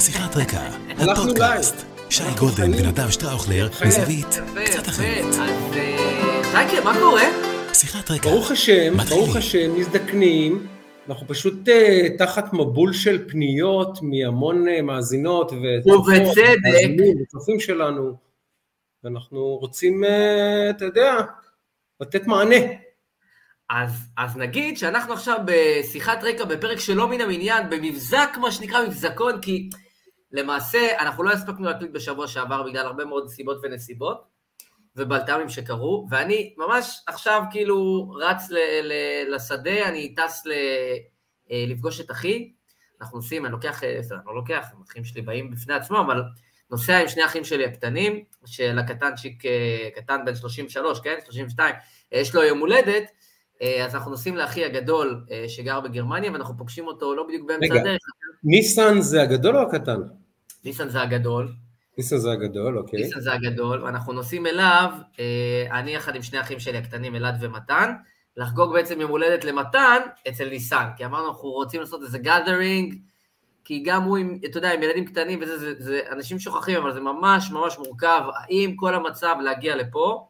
שיחת רקע, הפודקאסט. שי גולדן ונדב שטראוכלר, מזווית קצת אחרת. אה, שייקה, מה קורה? שיחת רקע. ברוך השם. ברוך השם, מזדקנים. אנחנו פשוט אה, תחת מבול של פניות מהמון אה, מאזינות וצופים שלנו, ואנחנו רוצים, אתה יודע, לתת מענה. אז, אז נגיד שאנחנו עכשיו בשיחת רקע בפרק שלא מן המניין, במבזק, מה שנקרא מבזקון, כי למעשה אנחנו לא הספקנו להקליט בשבוע שעבר בגלל הרבה מאוד סיבות ונסיבות, ובלת"מים שקרו, ואני ממש עכשיו כאילו רץ ל, ל, לשדה, אני טס ל, אה, לפגוש את אחי, אנחנו נוסעים, אני לוקח, אה, סליחה, אני לא לוקח, האחים שלי באים בפני עצמם, אבל נוסע עם שני האחים שלי הקטנים, שלקטנצ'יק אה, קטן בן 33, כן? 32, אה, יש לו יום הולדת, אה, אז אנחנו נוסעים לאחי הגדול אה, שגר בגרמניה, ואנחנו פוגשים אותו לא בדיוק באמצע רגע. הדרך. ניסן זה הגדול או הקטן? ניסן זה הגדול, ניסן זה הגדול, אוקיי. ניסן זה הגדול, ואנחנו נוסעים אליו, אה, אני יחד עם שני האחים שלי הקטנים, אלעד ומתן, לחגוג בעצם יום הולדת למתן אצל ניסן, כי אמרנו אנחנו רוצים לעשות איזה גאדרינג, כי גם הוא עם, אתה יודע, עם ילדים קטנים וזה, זה, זה, אנשים שוכחים, אבל זה ממש ממש מורכב, עם כל המצב להגיע לפה.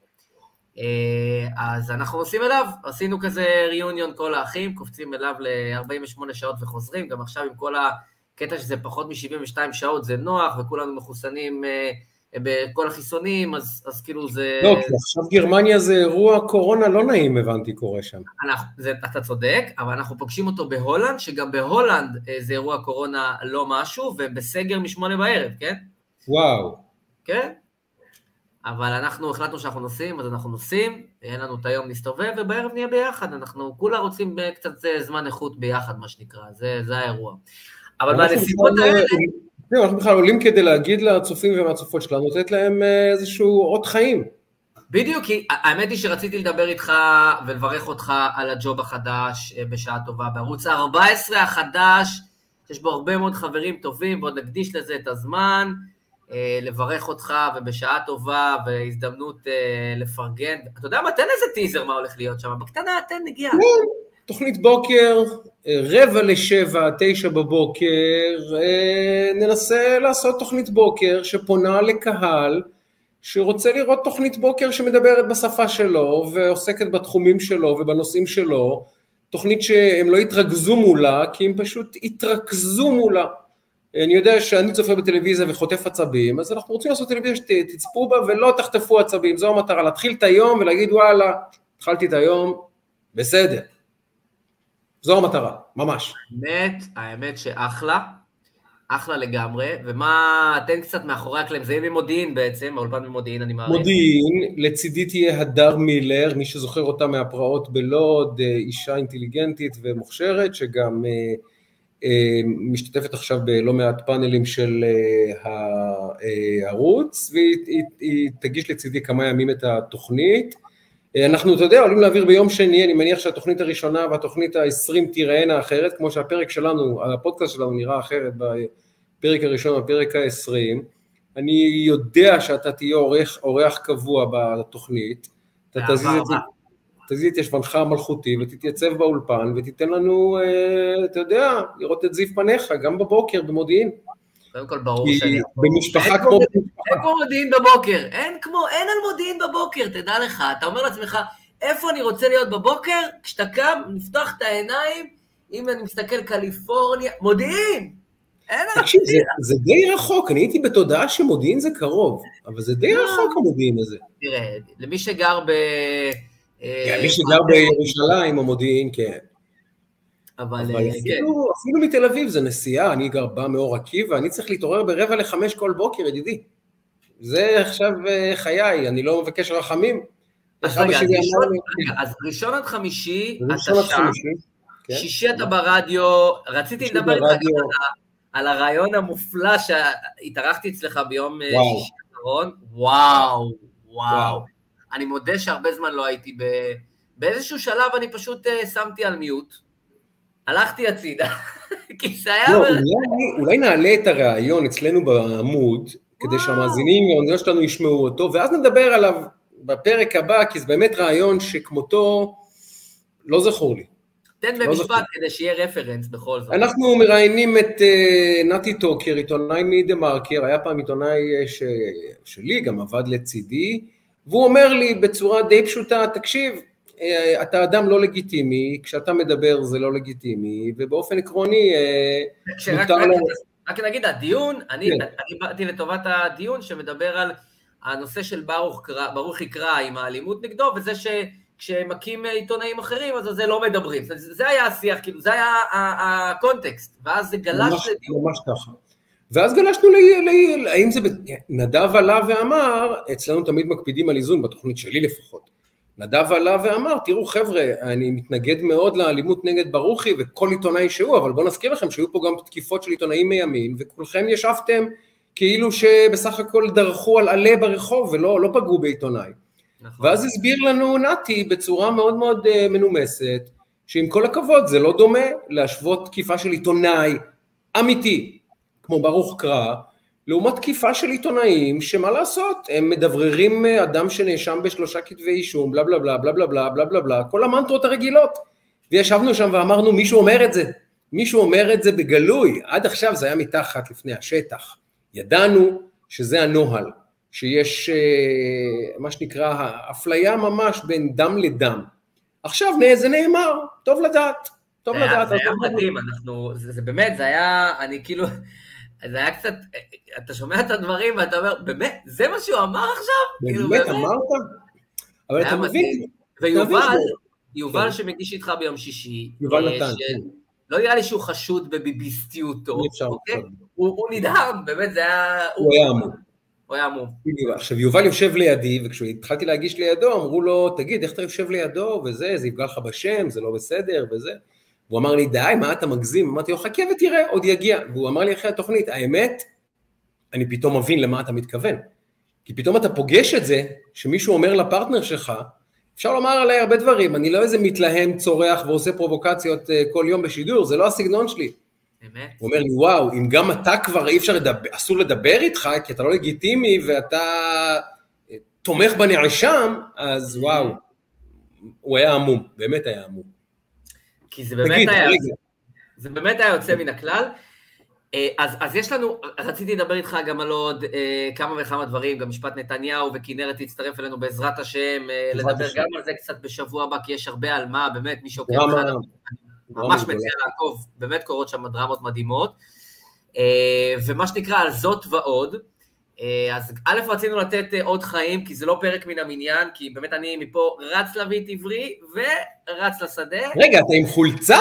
אה, אז אנחנו נוסעים אליו, עשינו כזה reunion כל האחים, קופצים אליו ל-48 שעות וחוזרים, גם עכשיו עם כל הקטע שזה פחות מ-72 שעות זה נוח, וכולנו מחוסנים אה, בכל החיסונים, אז, אז כאילו זה... לא, כי עכשיו גרמניה זה אירוע קורונה לא נעים, הבנתי, קורה שם. אנחנו, זה, אתה צודק, אבל אנחנו פוגשים אותו בהולנד, שגם בהולנד אה, זה אירוע קורונה לא משהו, ובסגר משמונה בערב, כן? וואו. כן? אבל אנחנו החלטנו שאנחנו נוסעים, אז אנחנו נוסעים, אין לנו את היום להסתובב, ובערב נהיה ביחד, אנחנו כולה רוצים קצת אה, זמן איכות ביחד, מה שנקרא, זה, זה האירוע. אבל בכלל, האלה, זהו, אנחנו בכלל עולים כדי להגיד לצופים והצופות שלנו, לתת להם אה, איזשהו אות חיים. בדיוק, כי האמת היא שרציתי לדבר איתך ולברך אותך על הג'וב החדש אה, בשעה טובה בערוץ ה-14 החדש, שיש בו הרבה מאוד חברים טובים, ועוד נקדיש לזה את הזמן, לברך אותך ובשעה טובה והזדמנות אה, לפרגן. אתה יודע מה, תן איזה טיזר מה הולך להיות שם, בקטנה, תן, נגיע. תוכנית בוקר, אה, רבע לשבע, תשע בבוקר, אה, ננסה לעשות תוכנית בוקר שפונה לקהל שרוצה לראות תוכנית בוקר שמדברת בשפה שלו ועוסקת בתחומים שלו ובנושאים שלו, תוכנית שהם לא יתרכזו מולה, כי הם פשוט יתרכזו מולה. אני יודע שאני צופה בטלוויזיה וחוטף עצבים, אז אנחנו רוצים לעשות טלוויזיה שתצפו בה ולא תחטפו עצבים, זו המטרה, להתחיל את היום ולהגיד וואלה, התחלתי את היום, בסדר. זו המטרה, ממש. האמת, האמת שאחלה, אחלה לגמרי, ומה, תן קצת מאחורי הקלעים, זה יהיה ממודיעין בעצם, האולפן ממודיעין, אני מעריך. מודיעין, לצידי תהיה הדר מילר, מי שזוכר אותה מהפרעות בלוד, אה, אישה אינטליגנטית ומוכשרת, שגם אה, אה, משתתפת עכשיו בלא מעט פאנלים של אה, הערוץ, והיא היא, היא תגיש לצידי כמה ימים את התוכנית. אה, אנחנו, אתה יודע, עולים להעביר ביום שני, אני מניח שהתוכנית הראשונה והתוכנית ה-20 תיראנה אחרת, כמו שהפרק שלנו, הפודקאסט שלנו נראה אחרת בפרק הראשון ובפרק ה-20. אני יודע שאתה תהיה אורח, קבוע בתוכנית, אתה תזיז את, רבה. תזיז את ישבנך המלכותי ותתייצב באולפן ותיתן לנו, אה, אתה יודע, לראות את זיו פניך, גם בבוקר במודיעין. קודם כל ברור שאני... במשפחה אין כמו... אין כמו מודיעין בבוקר, אין כמו, אין על מודיעין בבוקר, תדע לך, אתה אומר לעצמך, איפה אני רוצה להיות בבוקר? כשאתה קם, נפתח את העיניים, אם אני מסתכל קליפורניה, מודיעין! אין על תקשיב, זה, זה די רחוק, אני הייתי בתודעה שמודיעין זה קרוב, אבל זה די לא. רחוק המודיעין הזה. תראה, למי שגר ב... אה, כן, מי שגר בירושלים או מודיעין, כן. אבל, אבל אה, כן. אפילו, אפילו מתל אביב זה נסיעה, אני גר בא מאור עקיבא, אני צריך להתעורר ברבע לחמש כל בוקר, ידידי. זה עכשיו אה, חיי, אני לא מבקש רחמים. אז רגע, אז ראשון- רגע, אז ראשון עד חמישי, אתה שם, כן. שישי אתה ברדיו, רציתי לדבר איתך. גם על הרעיון המופלא שהתארחתי אצלך ביום. שישי האחרון, וואו, וואו. אני מודה שהרבה זמן לא הייתי ב... באיזשהו שלב אני פשוט אה, שמתי על מיוט, הלכתי הצידה, כי זה היה... לא, אולי, אולי נעלה את הרעיון אצלנו בעמוד, כדי. שהמאזינים והמאזינות שלנו ישמעו אותו, ואז נדבר עליו בפרק הבא, כי זה באמת רעיון שכמותו לא זכור לי. תן לא במשפט כדי שיהיה רפרנס בכל זאת. אנחנו מראיינים את uh, נתי טוקר, עיתונאי מדה מרקר, היה פעם עיתונאי ש... שלי, גם עבד לצידי, והוא אומר לי בצורה די פשוטה, תקשיב, אה, אתה אדם לא לגיטימי, כשאתה מדבר זה לא לגיטימי, ובאופן עקרוני מותר לו... רק נגיד, הדיון, אני, כן. אני באתי לטובת הדיון שמדבר על הנושא של ברוך, ברוך יקרא עם האלימות נגדו, וזה שכשמכים עיתונאים אחרים, אז זה לא מדברים. זה, זה היה השיח, כאילו, זה היה הקונטקסט, ואז זה גלש ממש, לדיון. ממש ככה. ואז גלשנו ל... האם זה... נדב עלה ואמר, אצלנו תמיד מקפידים על איזון, בתוכנית שלי לפחות. נדב עלה ואמר, תראו חבר'ה, אני מתנגד מאוד לאלימות נגד ברוכי וכל עיתונאי שהוא, אבל בואו נזכיר לכם שהיו פה גם תקיפות של עיתונאים מימין, וכולכם ישבתם כאילו שבסך הכל דרכו על עלה ברחוב ולא לא פגעו בעיתונאי. נכון. ואז הסביר לנו נתי בצורה מאוד מאוד uh, מנומסת, שעם כל הכבוד זה לא דומה להשוות תקיפה של עיתונאי אמיתי, כמו ברוך קרא, לעומת תקיפה של עיתונאים, שמה לעשות, הם מדבררים אה, אדם שנאשם בשלושה כתבי אישום, בלה בלה בלה בלה בלה בלה בלה בלה בלה, כל המנטרות הרגילות. וישבנו שם ואמרנו, מישהו אומר את זה, מישהו אומר את זה בגלוי, עד עכשיו זה היה מתחת לפני השטח. ידענו שזה הנוהל, שיש אה, מה שנקרא אפליה ממש בין דם לדם. עכשיו זה נאמר, טוב לדעת, טוב לדעת. זה היה מדהים, אנחנו, זה באמת, זה היה, אני כאילו... זה היה קצת, אתה שומע את הדברים ואתה אומר, באמת, זה מה שהוא אמר עכשיו? כאילו, באמת אמרת? אבל אתה מבין. ויובל, יובל כן. שמגיש איתך ביום שישי, יובל אה, נתן. כן. לא נראה לי שהוא חשוד בביביסטיותו, אוקיי? הוא נדהם, באמת, זה היה... הוא היה אמור. הוא היה אמור. עכשיו, יובל יושב לידי, וכשהתחלתי להגיש לידו, אמרו לו, תגיד, איך אתה יושב לידו, וזה, זה יפגע לך בשם, זה לא בסדר, וזה. והוא אמר לי, די, מה אתה מגזים? אמרתי לו, חכה ותראה, עוד יגיע. והוא אמר לי אחרי התוכנית, האמת, אני פתאום מבין למה אתה מתכוון. כי פתאום אתה פוגש את זה, שמישהו אומר לפרטנר שלך, אפשר לומר עליי הרבה דברים, אני לא איזה מתלהם, צורח ועושה פרובוקציות אה, כל יום בשידור, זה לא הסגנון שלי. באמת? הוא אומר לי, וואו, אם גם אתה כבר אי אפשר לדבר, אסור לדבר איתך, כי אתה לא לגיטימי ואתה אה, תומך בנאשם, אז וואו, הוא היה עמום, באמת היה עמום. כי זה באמת תגיד, היה... רגע. זה באמת היה יוצא מן הכלל. אה, אז, אז יש לנו, רציתי לדבר איתך גם על עוד אה, כמה וכמה דברים, גם משפט נתניהו וכנרת תצטרף אלינו בעזרת השם, אה, לדבר השם. גם על זה קצת בשבוע הבא, כי יש הרבה על מה, באמת, מי שעוקב לך, ממש מציע לעקוב, באמת קורות שם דרמות מדהימות. אה, ומה שנקרא, על זאת ועוד, אז א', רצינו לתת אה, עוד חיים, כי זה לא פרק מן המניין, כי באמת אני מפה רץ להביא את עברי ורץ לשדה. רגע, אתה עם חולצה?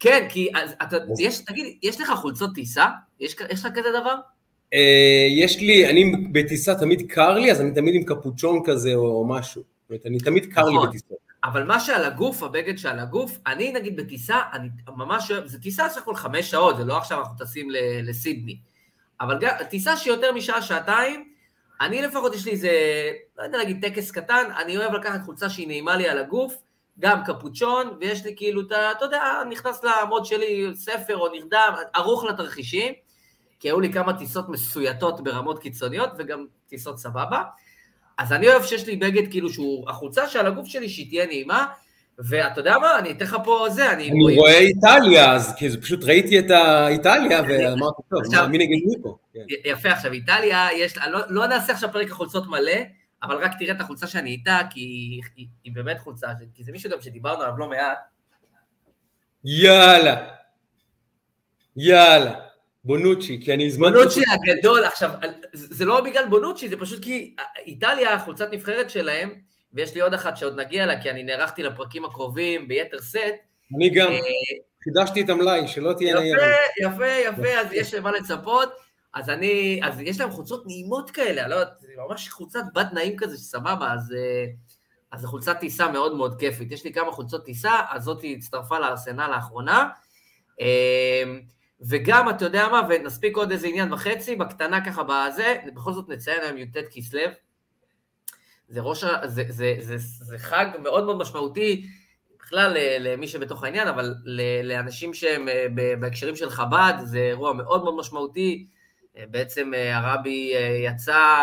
כן, כי אז, אתה, יש, תגיד, יש לך חולצות טיסה? יש, יש לך כזה דבר? אה, יש לי, אני בטיסה תמיד קר לי, אז אני תמיד עם קפוצ'ון כזה או משהו. זאת אומרת, אני תמיד קר נכון, לי בטיסה. אבל מה שעל הגוף, הבגד שעל הגוף, אני נגיד בטיסה, אני ממש אוהב, זה טיסה סך הכל חמש שעות, זה לא עכשיו אנחנו טסים לסידני. אבל טיסה שיותר משעה, שעתיים, אני לפחות, יש לי איזה, לא יודע להגיד טקס קטן, אני אוהב לקחת חולצה שהיא נעימה לי על הגוף, גם קפוצ'ון, ויש לי כאילו, אתה, אתה יודע, נכנס לעמוד שלי ספר או נרדם, ערוך לתרחישים, כי היו לי כמה טיסות מסויטות ברמות קיצוניות, וגם טיסות סבבה. אז אני אוהב שיש לי בגד כאילו שהוא, החולצה שעל הגוף שלי שהיא תהיה נעימה, ואתה יודע מה, אני אתן לך פה זה, אני... אני רואה איטליה, אז כאילו פשוט ראיתי את האיטליה ואמרתי, טוב, מי נגד מי פה? כן. יפה, עכשיו איטליה, יש, לא, לא נעשה עכשיו פרק החולצות מלא, אבל רק תראה את החולצה שאני איתה, כי היא באמת חולצה, כי זה מישהו גם שדיברנו עליו לא מעט. יאללה, יאללה. בונוצ'י, כי אני הזמנתי... בונוצ'י הגדול, עכשיו, זה לא בגלל בונוצ'י, זה פשוט כי איטליה, חולצת נבחרת שלהם, ויש לי עוד אחת שעוד נגיע לה, כי אני נערכתי לפרקים הקרובים ביתר סט. אני גם, אה, חידשתי את המלאי, שלא תהיה נעימה. יפה, יפה, יפה, אז יש למה לצפות. אז אני, אז יש להם חולצות נעימות כאלה, לא יודעת, ממש חולצת בת נעים כזה, שסבבה, אז, אה, אז זו חולצת טיסה מאוד מאוד כיפית. יש לי כמה חולצות טיסה, אז זאתי הצטרפה לארסנל לאחרונה. אה, וגם, אתה יודע מה, ונספיק עוד איזה עניין וחצי, בקטנה ככה בזה, בכל זאת נציין היום י"ט כסלו, זה, ראש, זה, זה, זה, זה חג מאוד מאוד משמעותי, בכלל למי שבתוך העניין, אבל לאנשים שהם אה, בהקשרים של חב"ד, זה אירוע מאוד מאוד משמעותי. אה, בעצם אה, הרבי יצא,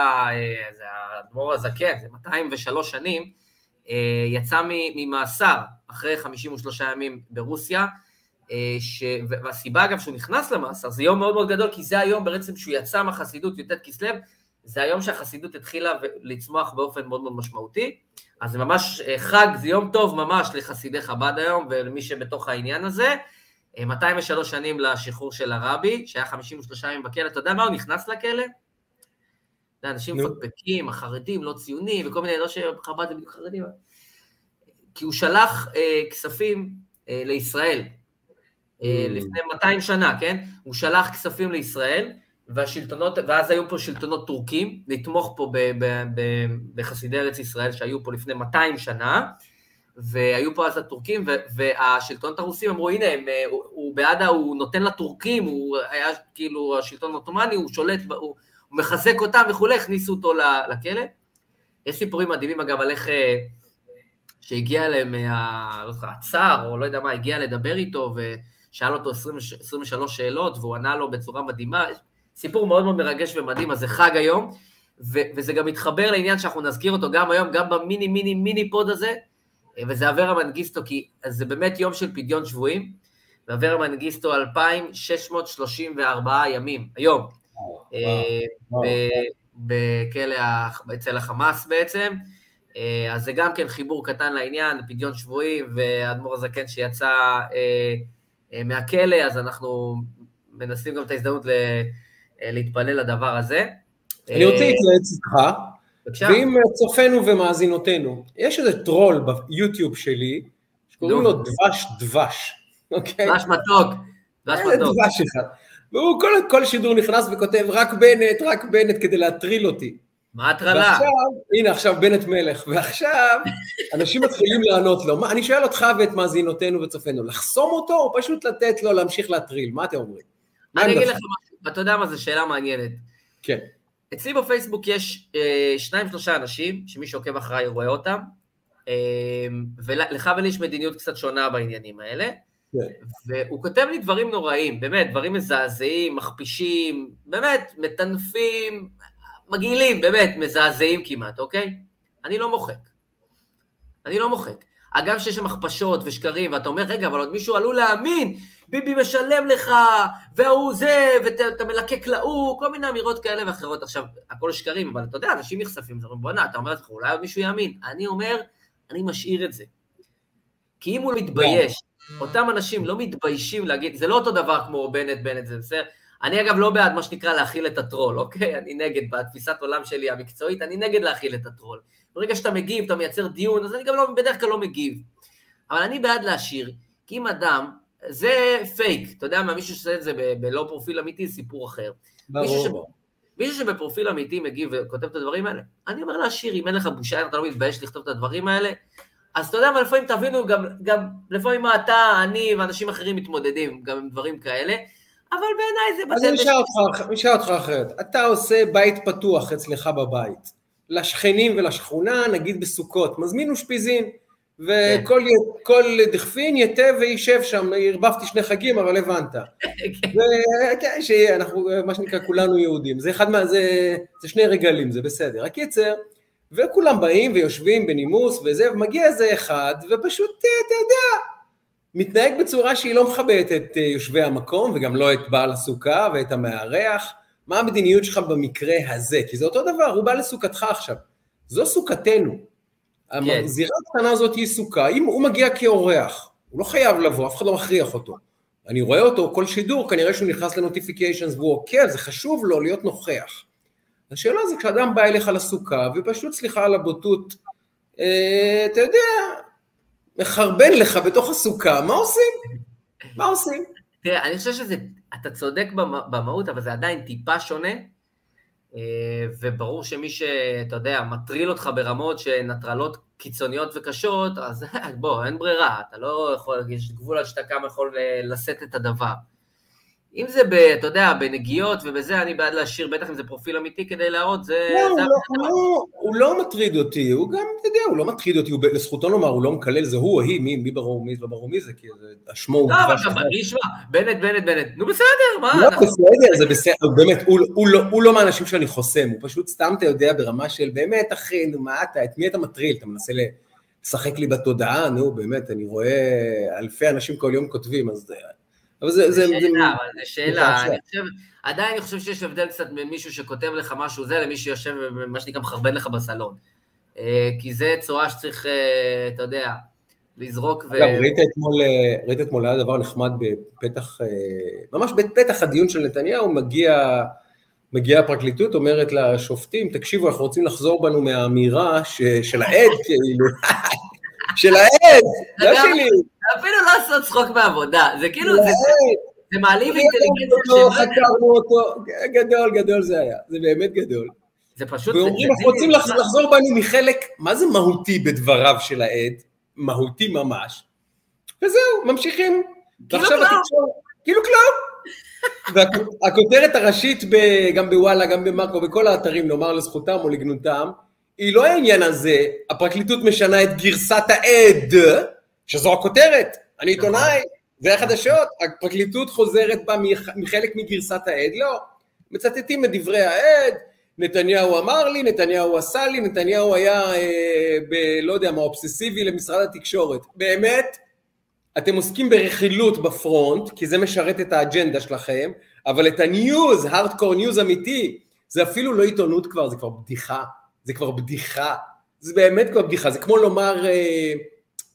זה האדמו"ר הזקן, זה 203 שנים, יצא ממאסר אחרי 53 ימים ברוסיה, ש... והסיבה אגב שהוא נכנס למאסר, זה יום מאוד מאוד גדול, כי זה היום בעצם שהוא יצא מהחסידות י"ט כסלו, זה היום שהחסידות התחילה לצמוח באופן מאוד מאוד משמעותי, אז זה ממש אה, חג, זה יום טוב ממש לחסידי חב"ד היום, ולמי שבתוך העניין הזה. 203 שנים לשחרור של הרבי, שהיה 53 ימים בכלא, אתה יודע מה, הוא נכנס לכלא? אנשים מפקפקים, החרדים, לא ציונים, וכל מיני, לא שחב"ד זה בדיוק חרדים, כי הוא שלח אה, כספים אה, לישראל, אה, mm. לפני 200 שנה, כן? הוא שלח כספים לישראל, והשלטונות, ואז היו פה שלטונות טורקים, לתמוך פה ב, ב, ב, בחסידי ארץ ישראל שהיו פה לפני 200 שנה, והיו פה אז הטורקים, והשלטונות הרוסים אמרו, הנה, הם, אה, הוא, הוא בעד, הוא נותן לטורקים, הוא היה כאילו השלטון העות'מאני, הוא שולט, הוא, הוא מחזק אותם וכולי, הכניסו אותו לכלא. יש סיפורים מדהימים אגב על איך אה, שהגיע אליהם לא הצאר, או לא יודע מה, הגיע לדבר איתו, ושאל אותו 20, 23 שאלות, והוא ענה לו בצורה מדהימה. סיפור מאוד מאוד מרגש ומדהים, אז זה חג היום, ו- וזה גם מתחבר לעניין שאנחנו נזכיר אותו גם היום, גם במיני מיני מיני פוד הזה, וזה אברה מנגיסטו, כי זה באמת יום של פדיון שבויים, ואברה מנגיסטו 2,634 ימים, היום, בכלא, אצל החמאס בעצם, אה, אז זה גם כן חיבור קטן לעניין, פדיון שבויים, ואדמו"ר הזקן שיצא אה, אה, מהכלא, אז אנחנו מנסים גם את ההזדמנות להתפלל לדבר הזה. אני רוצה להתייעץ איתך, ואם צופינו ומאזינותינו, יש איזה טרול ביוטיוב שלי, שקוראים לו דבש דבש, אוקיי? דבש מתוק, דבש מתוק. דבש אחד. והוא כל, כל שידור נכנס וכותב רק בנט, רק בנט, כדי להטריל אותי. מה הטרלה? ועכשיו, הנה עכשיו בנט מלך, ועכשיו אנשים מתחילים לענות לו. מה, אני שואל אותך ואת מאזינותינו וצופינו, לחסום אותו או פשוט לתת לו להמשיך להטריל? מה אתם אומרים? אני אגיד לך משהו, אתה יודע מה, זו שאלה מעניינת. כן. אצלי בפייסבוק יש אה, שניים שלושה אנשים, שמי שעוקב אחריי רואה אותם, אה, ולך ולי יש מדיניות קצת שונה בעניינים האלה, כן. והוא כותב לי דברים נוראים, באמת, דברים מזעזעים, מכפישים, באמת, מטנפים, מגעילים, באמת, מזעזעים כמעט, אוקיי? אני לא מוחק. אני לא מוחק. אגב שיש שם הכפשות ושקרים, ואתה אומר, רגע, אבל עוד מישהו עלול להאמין, ביבי משלם לך, והוא זה, ואתה מלקק להוא, כל מיני אמירות כאלה ואחרות. עכשיו, הכל שקרים, אבל אתה יודע, אנשים נחשפים, אומרים, בואנה, אתה אומר לעצמך, אולי עוד מישהו יאמין. אני אומר, אני משאיר את זה. כי אם הוא מתבייש, אותם אנשים לא מתביישים להגיד, זה לא אותו דבר כמו בנט, בנט, זה בסדר. אני אגב לא בעד מה שנקרא להכיל את הטרול, אוקיי? אני נגד, בתפיסת עולם שלי המקצועית, אני נגד להכיל את הטרול. ברגע שאתה מגיב, אתה מייצר דיון, אז אני גם לא, בדרך כלל לא מגיב. אבל אני בעד להשאיר, כי אם אדם, זה פייק, אתה יודע מה, מישהו שעושה את זה בלא פרופיל אמיתי, סיפור אחר. ברור. מישהו, שבפרופיל אמיתי מגיב וכותב את הדברים האלה, אני אומר להשאיר, אם אין לך בושה, אתה לא מתבייש לכתוב את הדברים האלה, אז אתה יודע מה, לפעמים תבינו, גם, גם לפעמים מה אתה, אני ואנשים אחרים מתמודדים גם עם דברים כאלה, אבל בעיניי זה... אז אני אשאל אותך אחרת, אתה עושה בית פתוח אצלך בבית, לשכנים ולשכונה, נגיד בסוכות, מזמין אושפיזין, וכל כן. דכפין יתה וישב שם, ערבבתי שני חגים, אבל הבנת. כן, שאנחנו, מה שנקרא, כולנו יהודים. זה אחד מה... זה, זה שני רגלים, זה בסדר. הקיצר, וכולם באים ויושבים בנימוס וזה, ומגיע איזה אחד, ופשוט, אתה יודע, מתנהג בצורה שהיא לא מכבדת את אה, יושבי המקום, וגם לא את בעל הסוכה ואת המארח. מה המדיניות שלך במקרה הזה? כי זה אותו דבר, הוא בא לסוכתך עכשיו. זו סוכתנו. כן. הזירה הקטנה הזאת היא סוכה, אם הוא מגיע כאורח, הוא לא חייב לבוא, אף אחד לא מכריח אותו. אני רואה אותו כל שידור, כנראה שהוא נכנס לנוטיפיקיישנס והוא עוקב, זה חשוב לו להיות נוכח. השאלה זה כשאדם בא אליך לסוכה, ופשוט, סליחה על הבוטות, אה, אתה יודע, מחרבן לך בתוך הסוכה, מה עושים? מה עושים? תראה, אני חושב שזה, אתה צודק במהות, אבל זה עדיין טיפה שונה, וברור שמי שאתה יודע, מטריל אותך ברמות שהן הטרלות קיצוניות וקשות, אז בוא, אין ברירה, אתה לא יכול, יש גבול עד שאתה כמה יכול אה, לשאת את הדבר. אם זה, ב, אתה יודע, בנגיעות ובזה, אני בעד להשאיר, בטח אם זה פרופיל אמיתי כדי להראות, זה... לא, הוא, לא, הוא, לא, הוא לא מטריד אותי, הוא גם, אתה יודע, הוא לא מטריד אותי, הוא, לזכותו לומר, הוא לא מקלל, זה הוא או היא, מי, מי ברור מי, לא ברור מי זה, כי זה, השמו הוא... לא, אבל גם אני אשמע, בנט, בנט, בנט, נו בסדר, מה? לא, אנחנו... בסדר, זה בסדר, באמת, הוא, הוא, לא, הוא לא מהאנשים שאני חוסם, הוא פשוט סתם, אתה יודע, ברמה של, באמת, אחי, נו, מה אתה, את מי אתה מטריל? אתה מנסה ל... לשחק לי בתודעה, נו, באמת, אני רואה אלפי אנשים כל יום כותבים, אז... אבל זה... זה שאלה, זה, אבל זה שאלה, אני חושב, עדיין אני חושב שיש הבדל קצת בין מישהו שכותב לך משהו זה, למי שיושב, מה שנקרא, מחרבן לך בסלון. אה, כי זה צורה שצריך, אה, אתה יודע, לזרוק ו... אגב, ראית אתמול, אה, ראית אתמול היה דבר נחמד בפתח, ממש בפתח הדיון של נתניהו, מגיע, מגיעה הפרקליטות, אומרת לשופטים, תקשיבו, אנחנו רוצים לחזור בנו מהאמירה ש, של העד, כאילו, של העד, לא שלי. אפילו לא לעשות צחוק בעבודה, זה כאילו, זה, מעליב אינטליגנציה. חקרנו אותו, גדול, גדול זה היה, זה באמת גדול. זה פשוט... ואומרים, אנחנו רוצים לחזור בנו מחלק, מה זה מהותי בדבריו של העד? מהותי ממש. וזהו, ממשיכים. כאילו כלום. כאילו כלום. והכותרת הראשית גם בוואלה, גם במאקו, בכל האתרים, נאמר לזכותם או לגנותם, היא לא העניין הזה, הפרקליטות משנה את גרסת העד, שזו הכותרת, אני עיתונאי, זה החדשות, הפרקליטות חוזרת בה מחלק מגרסת העד, לא, מצטטים את דברי העד, נתניהו אמר לי, נתניהו עשה לי, נתניהו היה, אה, ב, לא יודע מה, אובססיבי למשרד התקשורת. באמת, אתם עוסקים ברכילות ב front, כי זה משרת את האג'נדה שלכם, אבל את ה news, hardcore news אמיתי, זה אפילו לא עיתונות כבר, זה כבר בדיחה. זה כבר בדיחה. זה באמת כבר בדיחה. זה כמו לומר, אה,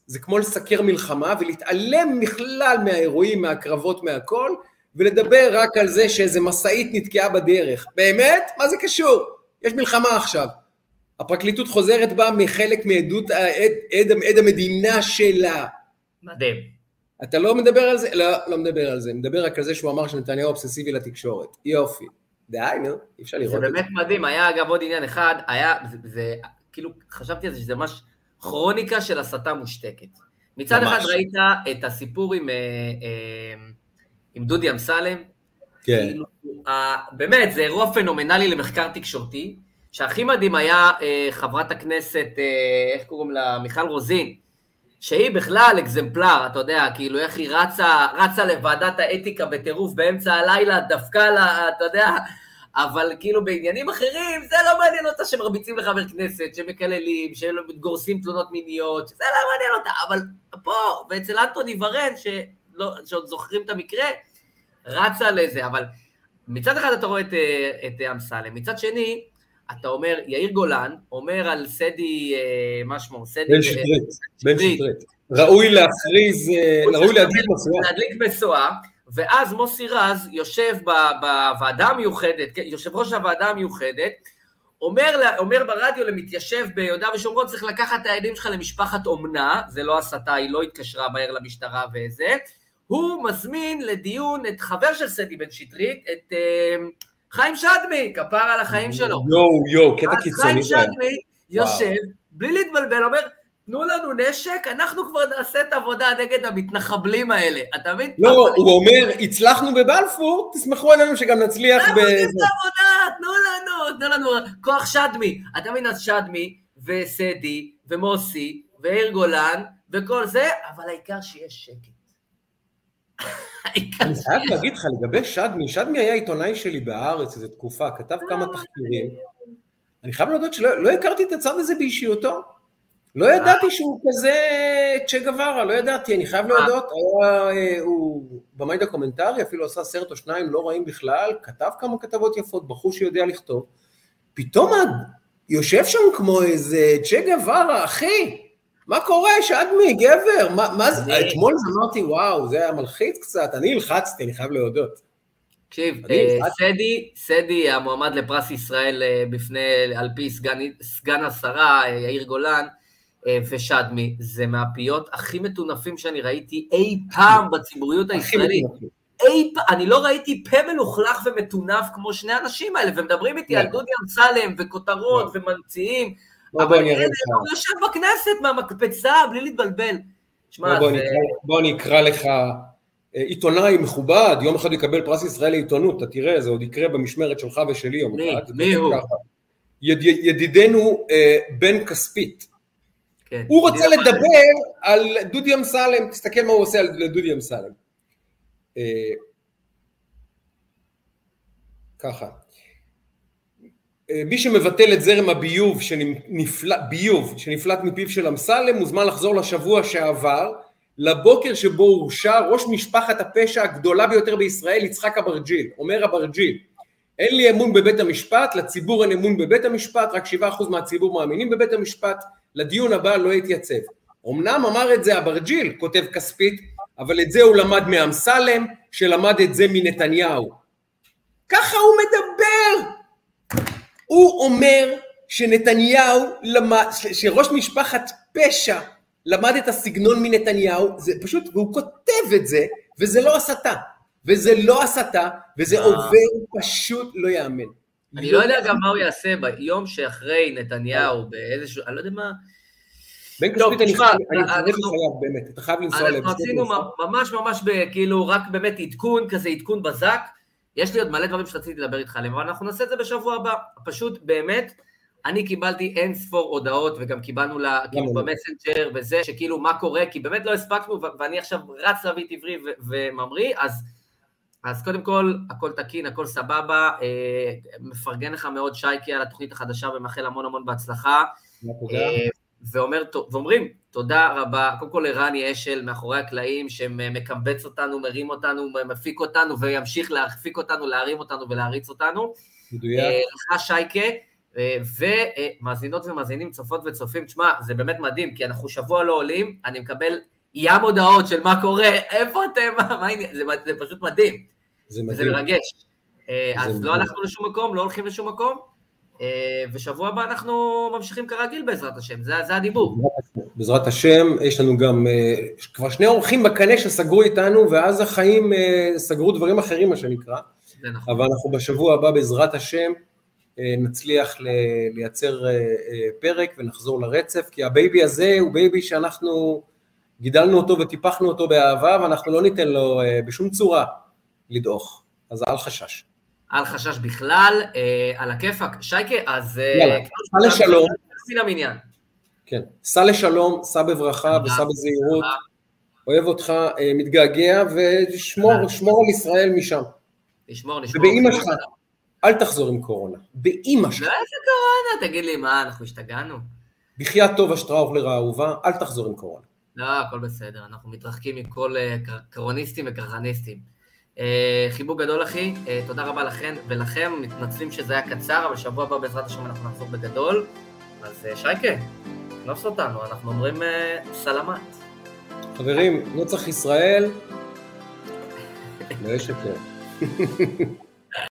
זה כמו לסקר מלחמה ולהתעלם בכלל מהאירועים, מהקרבות, מהכל, ולדבר רק על זה שאיזה משאית נתקעה בדרך. באמת? מה זה קשור? יש מלחמה עכשיו. הפרקליטות חוזרת בה מחלק מעדות עד, עד, עד המדינה שלה. מדהים. אתה לא מדבר על זה? לא, לא מדבר על זה. מדבר רק על זה שהוא אמר שנתניהו אובססיבי לתקשורת. יופי. די, נו, אי אפשר לראות זה. זה באמת מדהים. היה אגב עוד עניין אחד, היה, זה, זה כאילו, חשבתי על זה שזה ממש כרוניקה של הסתה מושתקת. מצד ממש. אחד ראית את הסיפור עם... אה, אה, עם דודי אמסלם. כן. כאילו, באמת, זה אירוע פנומנלי למחקר תקשורתי, שהכי מדהים היה אה, חברת הכנסת, איך קוראים לה? מיכל רוזין, שהיא בכלל אקזמפלר, אתה יודע, כאילו איך היא רצה, רצה לוועדת האתיקה בטירוף באמצע הלילה, דפקה לה, אתה יודע, אבל כאילו בעניינים אחרים, זה לא מעניין אותה שמרביצים לחבר כנסת, שמקללים, שגורסים תלונות מיניות, זה לא מעניין אותה, אבל פה, ואצל אנטוני ורן, שלא, שעוד זוכרים את המקרה, רצה לזה, אבל מצד אחד אתה רואה את, אה, את אמסלם, מצד שני, אתה אומר, יאיר גולן אומר על סדי, אה, מה שמו, סדי... בן שטרית, בן שטרית. ראוי להכריז, אה, ראוי להדליק משואה. להדליק משואה, ואז מוסי רז יושב בוועדה המיוחדת, כן, יושב ראש הוועדה המיוחדת, אומר, אומר ברדיו למתיישב ביהודה ושומרון, צריך לקחת את הילדים שלך למשפחת אומנה, זה לא הסתה, היא לא התקשרה מהר למשטרה וזה, הוא מזמין לדיון את חבר של סדי בן שטרית, את חיים שדמי, כפר על החיים שלו. יואו, יואו, קטע קיצוני. חיים שדמי יושב, בלי להתבלבל, אומר, תנו לנו נשק, אנחנו כבר נעשה את העבודה נגד המתנחבלים האלה, אתה מבין? לא, הוא אומר, הצלחנו בבלפור, תסמכו עלינו שגם נצליח ב... אנחנו עושים את העבודה, תנו לנו, תנו לנו, כוח שדמי. אתה מבין, אז שדמי, וסדי, ומוסי, ויאיר גולן, וכל זה, אבל העיקר שיש שקט. אני חייב להגיד לך לגבי שדמי, שדמי היה עיתונאי שלי בהארץ איזו תקופה, כתב כמה תחקירים. אני חייב להודות שלא לא הכרתי את הצד הזה באישיותו. לא ידעתי שהוא כזה צ'ה גווארה, לא ידעתי, אני חייב להודות, היה, אה, הוא במאי דוקומנטרי, אפילו עשה סרט או שניים לא רעים בכלל, כתב כמה כתבות יפות, בחור שיודע לכתוב. פתאום יושב שם כמו איזה צ'ה גווארה, אחי, מה קורה, שדמי, גבר? מה, מה זה? אתמול אמרתי, וואו, זה היה מלחיץ קצת, אני הלחצתי, אני חייב להודות. תקשיב, אה, סדי, סדי המועמד לפרס ישראל אה, בפני, על פי סגן, סגן השרה, אה, יאיר גולן, ושדמי, זה מהפיות הכי מטונפים שאני ראיתי אי פעם בציבוריות הישראלית. אי פעם, אני לא ראיתי פה מלוכלך ומטונף כמו שני האנשים האלה, ומדברים איתי על דודי אמסלם וכותרות וממציאים. אבל הנה, הוא יושב בכנסת מהמקפצה, בלי להתבלבל. שמע, זה... בוא אני אקרא לך אה, עיתונאי מכובד, יום אחד יקבל פרס ישראל לעיתונות, אתה תראה, זה עוד יקרה במשמרת שלך ושלי יום אחד. מי הוא? יד, ידידנו אה, בן כספית. כן, הוא רוצה לדבר על דודי אמסלם, תסתכל מה הוא עושה על דודי אמסלם. אה, ככה. מי שמבטל את זרם הביוב שנפלט, ביוב שנפלט מפיו של אמסלם מוזמן לחזור לשבוע שעבר, לבוקר שבו הורשע ראש משפחת הפשע הגדולה ביותר בישראל, יצחק אברג'יל. אומר אברג'יל, אין לי אמון בבית המשפט, לציבור אין אמון בבית המשפט, רק 7% מהציבור מאמינים בבית המשפט, לדיון הבא לא יתייצב. אמנם אמר את זה אברג'יל, כותב כספית, אבל את זה הוא למד מאמסלם, שלמד את זה מנתניהו. ככה הוא מדבר! הוא אומר שנתניהו למד, שראש משפחת פשע למד את הסגנון מנתניהו, זה פשוט, והוא כותב את זה, וזה לא הסתה. וזה לא הסתה, וזה עובר פשוט לא יאמן. אני לא יודע גם מה הוא יעשה ביום שאחרי נתניהו, באיזשהו, אני לא יודע מה... בן כספית, אני חייב באמת, אתה חייב לנסוע אנחנו עשינו ממש ממש כאילו רק באמת עדכון, כזה עדכון בזק. יש לי עוד מלא דברים שרציתי לדבר איתך עליהם, אבל אנחנו נעשה את זה בשבוע הבא. פשוט באמת, אני קיבלתי אין ספור הודעות, וגם קיבלנו לה, כאילו במסנג'ר וזה, שכאילו מה קורה, כי באמת לא הספקנו, ואני עכשיו רץ להביא את עברי וממריא, אז, אז קודם כל, הכל תקין, הכל סבבה, אה, מפרגן לך מאוד שייקי על התוכנית החדשה ומאחל המון המון בהצלחה. אה, ואומר, ואומרים תודה רבה, קודם כל לרני אשל מאחורי הקלעים שמקבץ אותנו, מרים אותנו, מפיק אותנו וימשיך להפיק אותנו, להרים אותנו ולהריץ אותנו. מדויק. אה, לך שייקה, אה, ומאזינות ומאזינים, צופות וצופים, תשמע, זה באמת מדהים, כי אנחנו שבוע לא עולים, אני מקבל ים הודעות של מה קורה, איפה אתם, מה העניין, זה, זה פשוט מדהים. זה מדהים. זה מרגש. אה, זה אז מדהים. לא הלכנו לשום מקום, לא הולכים לשום מקום, אה, ושבוע הבא אנחנו ממשיכים כרגיל בעזרת השם, זה, זה הדיבור. בעזרת השם, יש לנו גם כבר שני אורחים בקנה שסגרו איתנו, ואז החיים סגרו דברים אחרים, מה שנקרא. נכון. אבל אנחנו בשבוע הבא, בעזרת השם, אה, נצליח לייצר אה, אה, פרק ונחזור לרצף, כי ה baby הזה הוא baby שאנחנו גידלנו אותו וטיפחנו אותו באהבה, ואנחנו לא ניתן לו בשום צורה לדעוך, אז אל חשש. אל חשש בכלל, על הכיפאק. שייקה, אז... יאללה, סע לשלום. כן, סע לשלום, סע בברכה וסע בזהירות. אוהב אותך, מתגעגע, ושמור על ישראל משם. נשמור, נשמור. ובאמא שלך. אל תחזור עם קורונה. באימא שלך. לא איזה קורונה? תגיד לי, מה, אנחנו השתגענו? בחייאת טובה שטראוכלר האהובה, אל תחזור עם קורונה. לא, הכל בסדר, אנחנו מתרחקים מכל אה, קרוניסטים וקרחניסטים. אה, חיבוק גדול אחי, אה, תודה רבה לכם ולכם, מתנצלים שזה היה קצר, אבל שבוע הבא בעזרת השם אנחנו נחזור בגדול. אז שייקה, כנוס אותנו, אנחנו אומרים סלמת. חברים, נצח ישראל, לא ישקר.